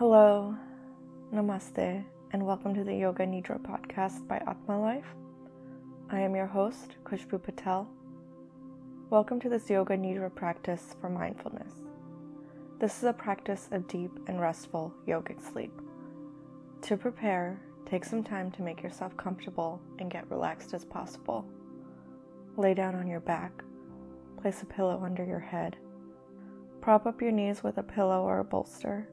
Hello, namaste, and welcome to the Yoga Nidra podcast by Aatma Life. I am your host, Kushbu Patel. Welcome to this Yoga Nidra practice for mindfulness. This is a practice of deep and restful yogic sleep. To prepare, take some time to make yourself comfortable and get relaxed as possible. Lay down on your back, place a pillow under your head, prop up your knees with a pillow or a bolster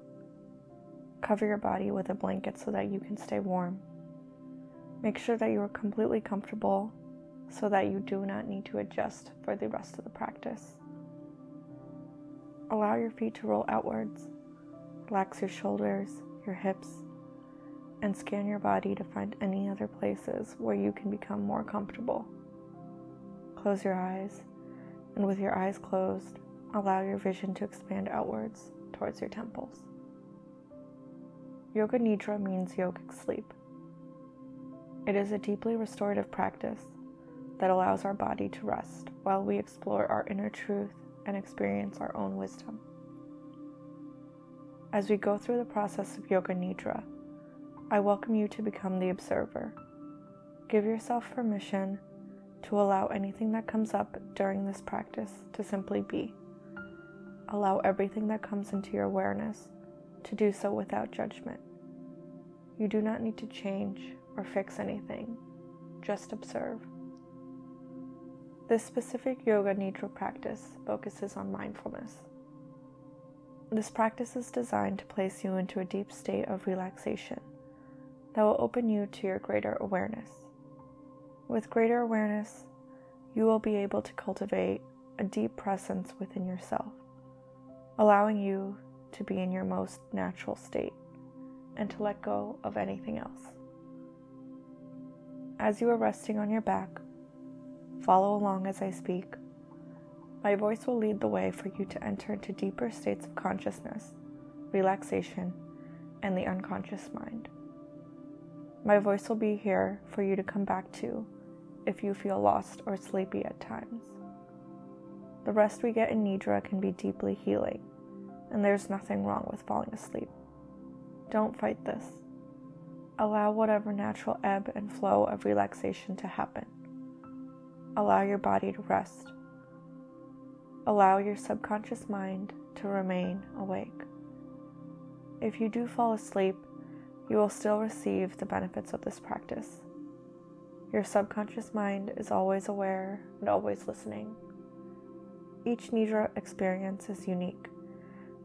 Cover your body with a blanket so that you can stay warm. Make sure that you are completely comfortable so that you do not need to adjust for the rest of the practice. Allow your feet to roll outwards. Relax your shoulders, your hips, and scan your body to find any other places where you can become more comfortable. Close your eyes, and with your eyes closed, allow your vision to expand outwards towards your temples. Yoga Nidra means yogic sleep. It is a deeply restorative practice that allows our body to rest while we explore our inner truth and experience our own wisdom. As we go through the process of Yoga Nidra, I welcome you to become the observer. Give yourself permission to allow anything that comes up during this practice to simply be. Allow everything that comes into your awareness to do so without judgment. You do not need to change or fix anything, just observe. This specific Yoga Nidra practice focuses on mindfulness. This practice is designed to place you into a deep state of relaxation that will open you to your greater awareness. With greater awareness, you will be able to cultivate a deep presence within yourself, allowing you to be in your most natural state and to let go of anything else. As you are resting on your back, follow along as I speak. My voice will lead the way for you to enter into deeper states of consciousness, relaxation, and the unconscious mind. My voice will be here for you to come back to if you feel lost or sleepy at times. The rest we get in Nidra can be deeply healing, and there's nothing wrong with falling asleep. Don't fight this. Allow whatever natural ebb and flow of relaxation to happen. Allow your body to rest. Allow your subconscious mind to remain awake. If you do fall asleep, you will still receive the benefits of this practice. Your subconscious mind is always aware and always listening. Each Nidra experience is unique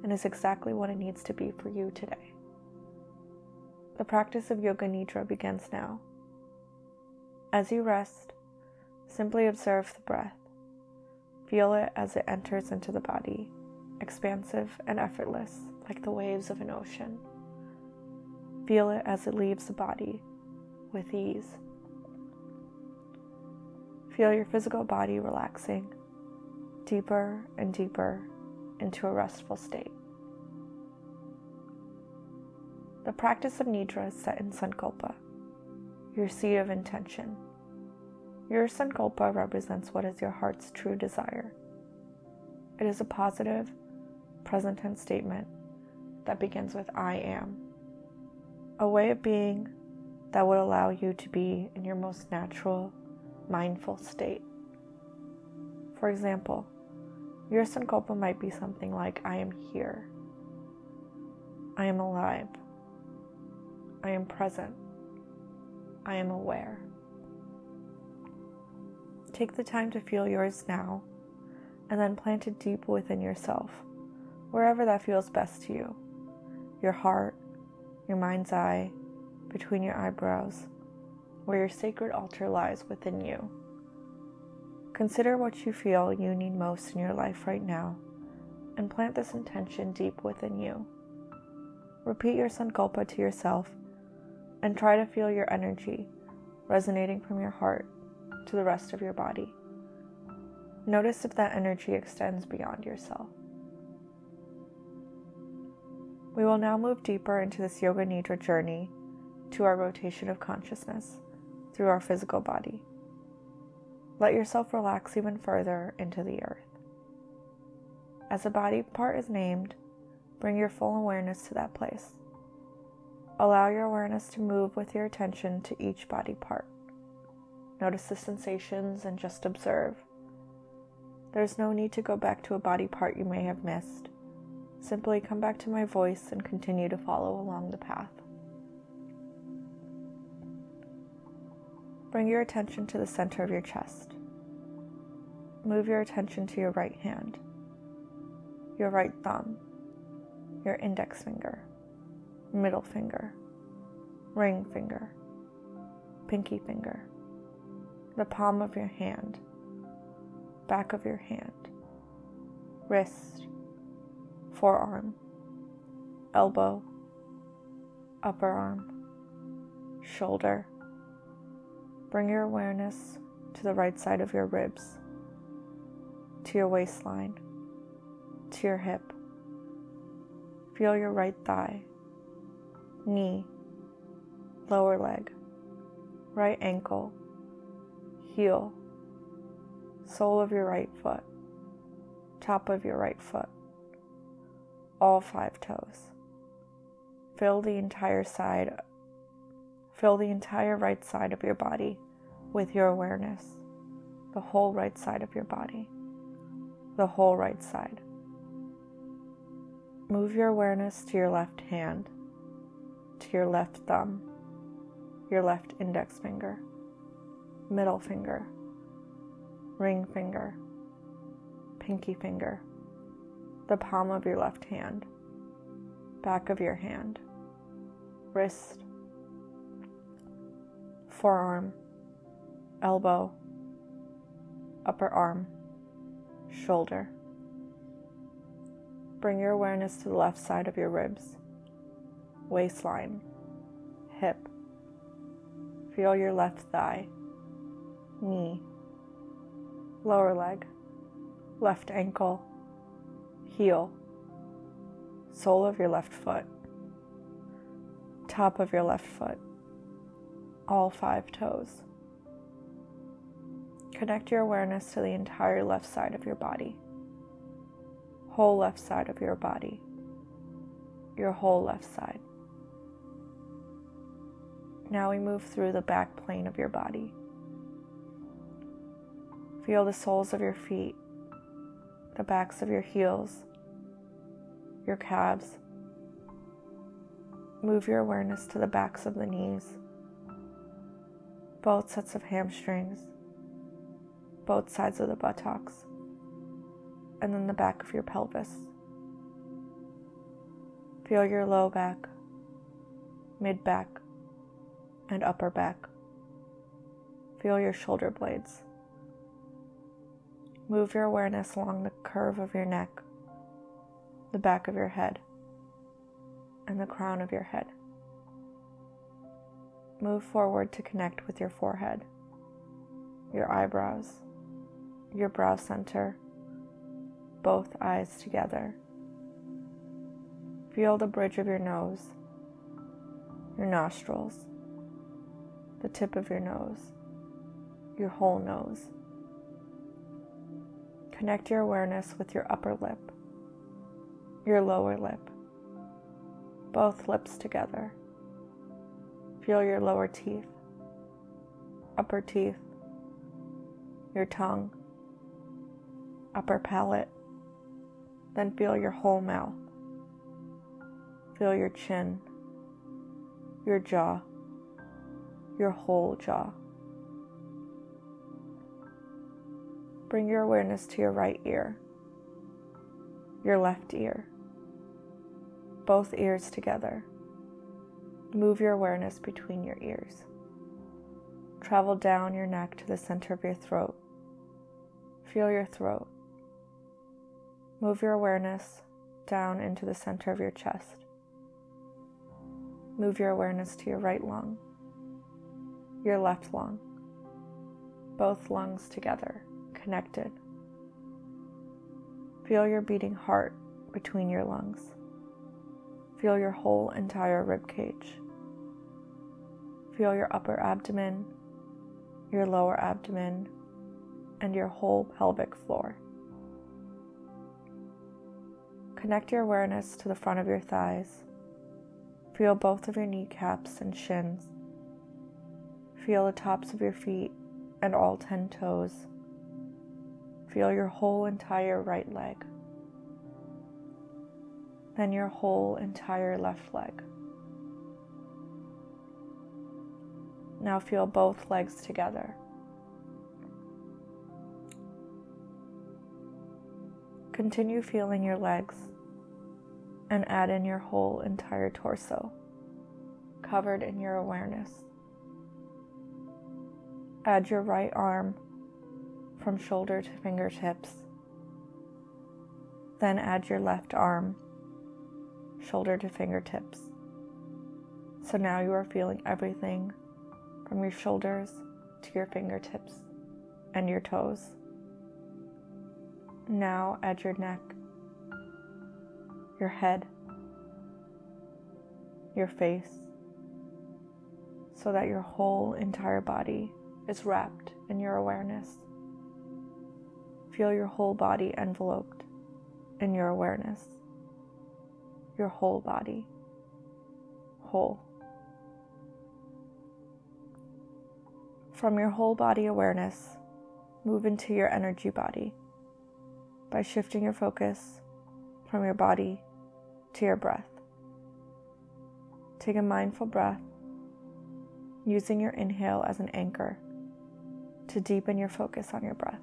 and is exactly what it needs to be for you today. The practice of Yoga Nidra begins now. As you rest, simply observe the breath. Feel it as it enters into the body, expansive and effortless, like the waves of an ocean. Feel it as it leaves the body with ease. Feel your physical body relaxing deeper and deeper into a restful state. The practice of Nidra is set in Sankalpa, your seed of intention. Your Sankalpa represents what is your heart's true desire. It is a positive, present tense statement that begins with I am, a way of being that would allow you to be in your most natural, mindful state. For example, your Sankalpa might be something like I am here, I am alive. I am present. I am aware. Take the time to feel yours now and then plant it deep within yourself, wherever that feels best to you your heart, your mind's eye, between your eyebrows, where your sacred altar lies within you. Consider what you feel you need most in your life right now and plant this intention deep within you. Repeat your sankalpa to yourself and try to feel your energy resonating from your heart to the rest of your body. Notice if that energy extends beyond yourself. We will now move deeper into this Yoga Nidra journey to our rotation of consciousness through our physical body. Let yourself relax even further into the earth. As a body part is named, bring your full awareness to that place. Allow your awareness to move with your attention to each body part. Notice the sensations and just observe. There's no need to go back to a body part you may have missed. Simply come back to my voice and continue to follow along the path. Bring your attention to the center of your chest. Move your attention to your right hand, your right thumb, your index finger, middle finger, ring finger, pinky finger, the palm of your hand, back of your hand, wrist, forearm, elbow, upper arm, shoulder. Bring your awareness to the right side of your ribs, to your waistline, to your hip. Feel your right thigh, knee, lower leg, right ankle, heel, sole of your right foot, top of your right foot all five toes. Fill the entire side, fill the entire right side of your body with your awareness. The whole right side of your body. The whole right side. Move your awareness to your left hand, to your left thumb, your left index finger, middle finger, ring finger, pinky finger the palm of your left hand, back of your hand, wrist, forearm, elbow, upper arm, shoulder. Bring your awareness to the left side of your ribs, waistline, hip. Feel your left thigh, knee, lower leg, left ankle heel, sole of your left foot, top of your left foot, all five toes. Connect your awareness to the entire left side of your body, whole left side of your body, your whole left side. Now we move through the back plane of your body. Feel the soles of your feet the backs of your heels, your calves. Move your awareness to the backs of the knees, both sets of hamstrings, both sides of the buttocks, and then the back of your pelvis. Feel your low back, mid back, and upper back. Feel your shoulder blades. Move your awareness along the curve of your neck, the back of your head, and the crown of your head. Move forward to connect with your forehead, your eyebrows, your brow center, both eyes together. Feel the bridge of your nose, your nostrils, the tip of your nose, your whole nose. Connect your awareness with your upper lip, your lower lip, both lips together. Feel your lower teeth, upper teeth, your tongue, upper palate. Then feel your whole mouth. Feel your chin, your jaw, your whole jaw. Bring your awareness to your right ear, your left ear, both ears together. Move your awareness between your ears. Travel down your neck to the center of your throat. Feel your throat. Move your awareness down into the center of your chest. Move your awareness to your right lung, your left lung, both lungs together connected. Feel your beating heart between your lungs. Feel your whole entire rib cage. Feel your upper abdomen, your lower abdomen, and your whole pelvic floor. Connect your awareness to the front of your thighs, Feel both of your kneecaps and shins. Feel the tops of your feet and all 10 toes. Feel your whole entire right leg. Then your whole entire left leg. Now feel both legs together. Continue feeling your legs and add in your whole entire torso, covered in your awareness. Add your right arm from shoulder to fingertips. Then add your left arm, shoulder to fingertips. So now you are feeling everything from your shoulders to your fingertips and your toes. Now add your neck your head, your face, so that your whole entire body is wrapped in your awareness. Feel your whole body enveloped in your awareness. Your whole body. Whole. From your whole body awareness, move into your energy body by shifting your focus from your body to your breath. Take a mindful breath, using your inhale as an anchor to deepen your focus on your breath.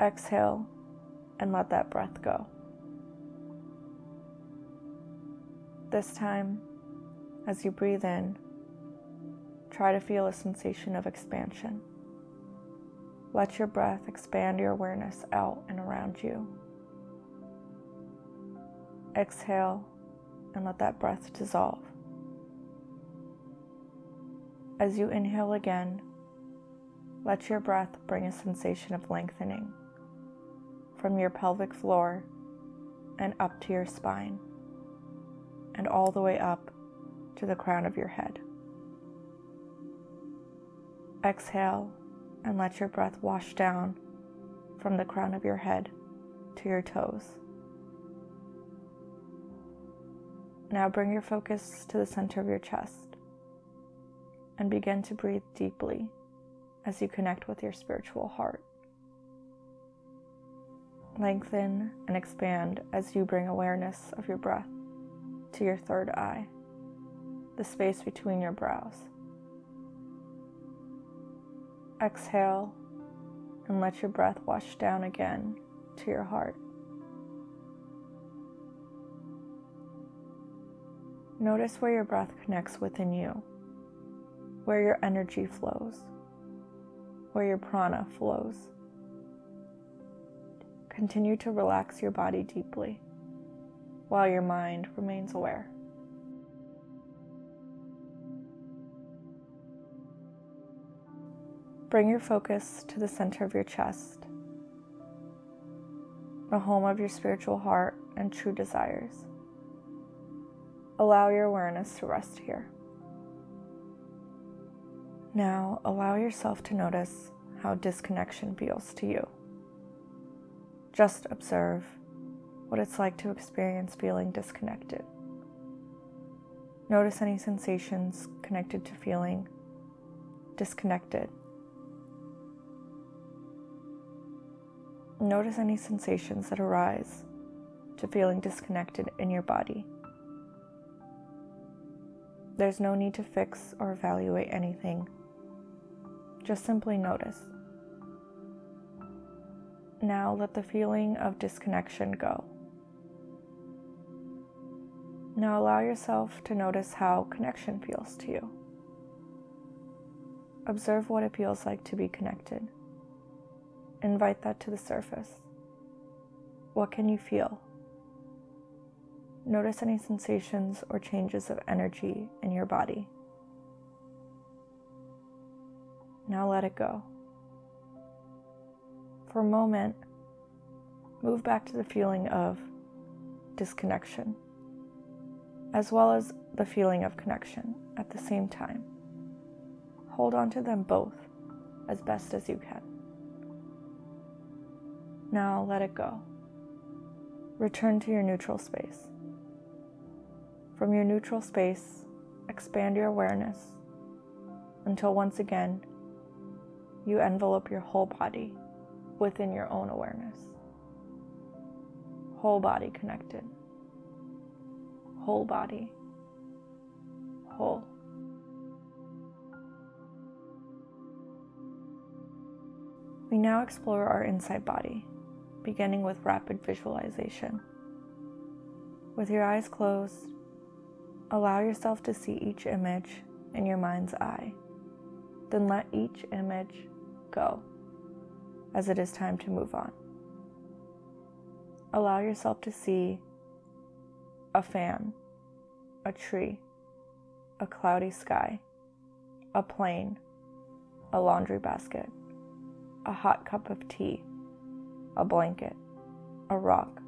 Exhale and let that breath go. This time, as you breathe in, try to feel a sensation of expansion. Let your breath expand your awareness out and around you. Exhale and let that breath dissolve. As you inhale again, let your breath bring a sensation of lengthening from your pelvic floor and up to your spine, and all the way up to the crown of your head. Exhale and let your breath wash down from the crown of your head to your toes. Now bring your focus to the center of your chest and begin to breathe deeply as you connect with your spiritual heart. Lengthen and expand as you bring awareness of your breath to your third eye, the space between your brows. Exhale and let your breath wash down again to your heart. Notice where your breath connects within you, where your energy flows, where your prana flows. Continue to relax your body deeply while your mind remains aware. Bring your focus to the center of your chest, the home of your spiritual heart and true desires. Allow your awareness to rest here. Now, allow yourself to notice how disconnection feels to you. Just observe what it's like to experience feeling disconnected. Notice any sensations connected to feeling disconnected. Notice any sensations that arise to feeling disconnected in your body. There's no need to fix or evaluate anything. Just simply notice. Now let the feeling of disconnection go. Now allow yourself to notice how connection feels to you. Observe what it feels like to be connected. Invite that to the surface. What can you feel? Notice any sensations or changes of energy in your body. Now let it go. For a moment, move back to the feeling of disconnection, as well as the feeling of connection at the same time. Hold on to them both as best as you can. Now let it go. Return to your neutral space. From your neutral space, expand your awareness until once again you envelop your whole body within your own awareness. Whole body connected. Whole body. Whole. We now explore our inside body, beginning with rapid visualization. With your eyes closed, allow yourself to see each image in your mind's eye. Then let each image go as it is time to move on. Allow yourself to see a fan, a tree, a cloudy sky, a plane, a laundry basket, a hot cup of tea, a blanket, a rock,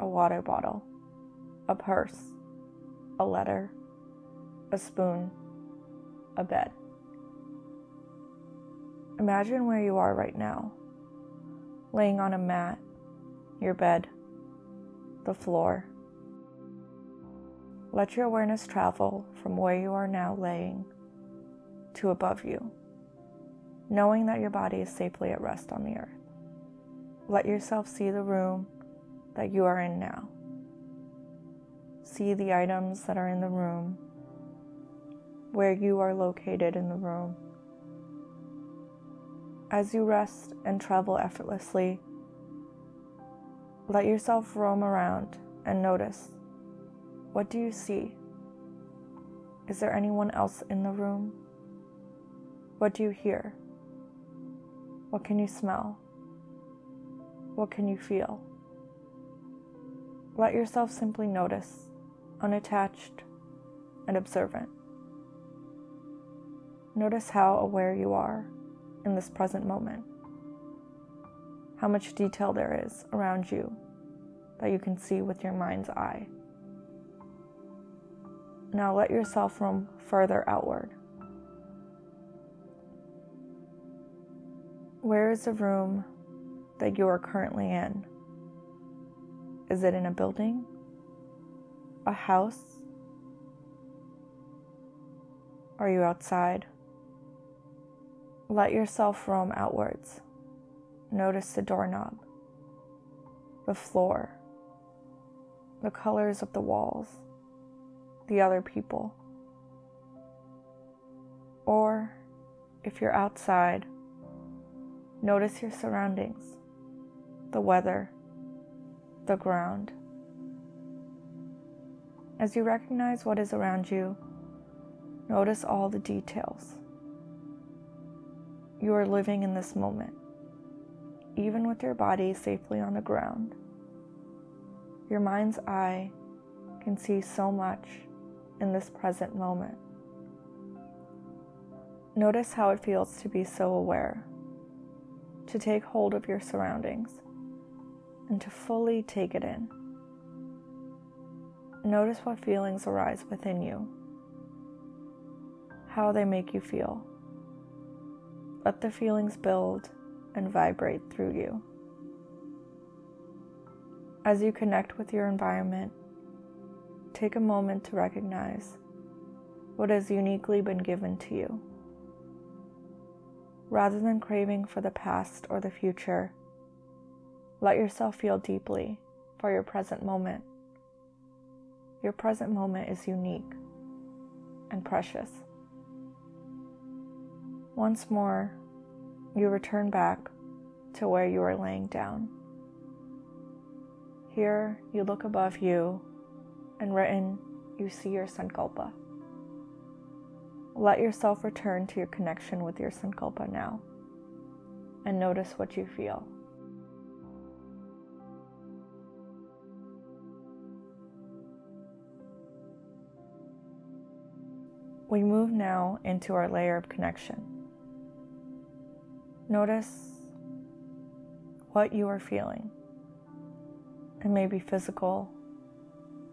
a water bottle, a purse, a letter, a spoon, a bed. Imagine where you are right now, laying on a mat, your bed, the floor. Let your awareness travel from where you are now laying to above you, knowing that your body is safely at rest on the earth. Let yourself see the room that you are in now. See the items that are in the room, where you are located in the room as you rest and travel effortlessly, let yourself roam around and notice what do you see? Is there anyone else in the room? What do you hear? What can you smell? What can you feel? Let yourself simply notice, unattached and observant. Notice how aware you are in this present moment. How much detail there is around you that you can see with your mind's eye. Now let yourself roam further outward. Where is the room that you are currently in? Is it in a building? A house? Are you outside? Let yourself roam outwards. Notice the doorknob, the floor, the colors of the walls, the other people. Or if you're outside, notice your surroundings, the weather, the ground. As you recognize what is around you, notice all the details you are living in this moment, even with your body safely on the ground. Your mind's eye can see so much in this present moment. Notice how it feels to be so aware, to take hold of your surroundings, and to fully take it in. Notice what feelings arise within you, how they make you feel. Let the feelings build and vibrate through you. As you connect with your environment, take a moment to recognize what has uniquely been given to you. Rather than craving for the past or the future, let yourself feel deeply for your present moment. Your present moment is unique and precious. Once more, you return back to where you are laying down. Here, you look above you, and written, you see your Sankalpa. Let yourself return to your connection with your Sankalpa now, and notice what you feel. We move now into our layer of connection. Notice what you are feeling. It may be physical,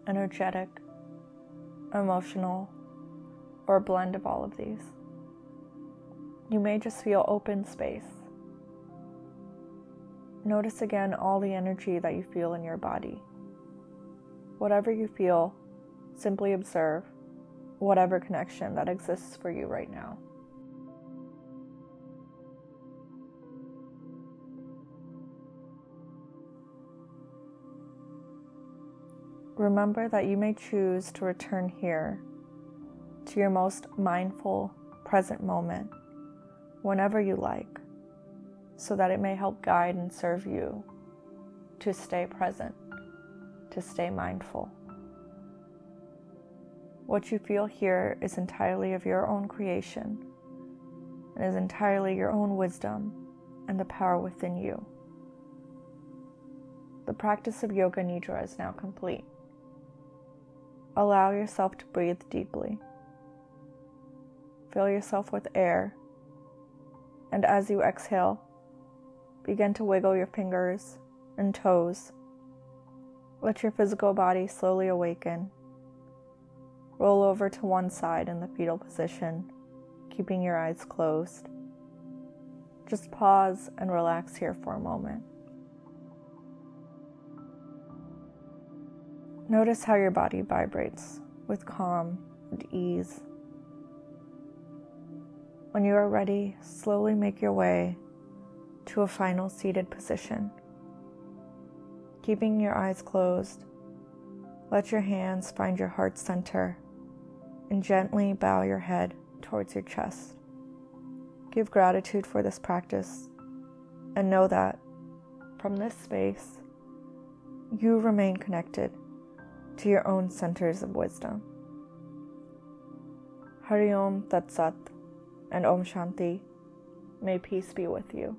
energetic, emotional, or a blend of all of these. You may just feel open space. Notice again all the energy that you feel in your body. Whatever you feel, Simply observe whatever connection that exists for you right now. Remember that you may choose to return here to your most mindful present moment whenever you like, so that it may help guide and serve you to stay present, to stay mindful. What you feel here is entirely of your own creation and is entirely your own wisdom and the power within you. The practice of Yoga Nidra is now complete. Allow yourself to breathe deeply. Fill yourself with air, and as you exhale, begin to wiggle your fingers and toes. Let your physical body slowly awaken. Roll over to one side in the fetal position, keeping your eyes closed. Just pause and relax here for a moment. Notice how your body vibrates with calm and ease. When you are ready, slowly make your way to a final seated position. Keeping your eyes closed, let your hands find your heart center and gently bow your head towards your chest. Give gratitude for this practice and know that from this space, you remain connected to your own centers of wisdom. Hari Om Tat Sat and Om Shanti. May peace be with you.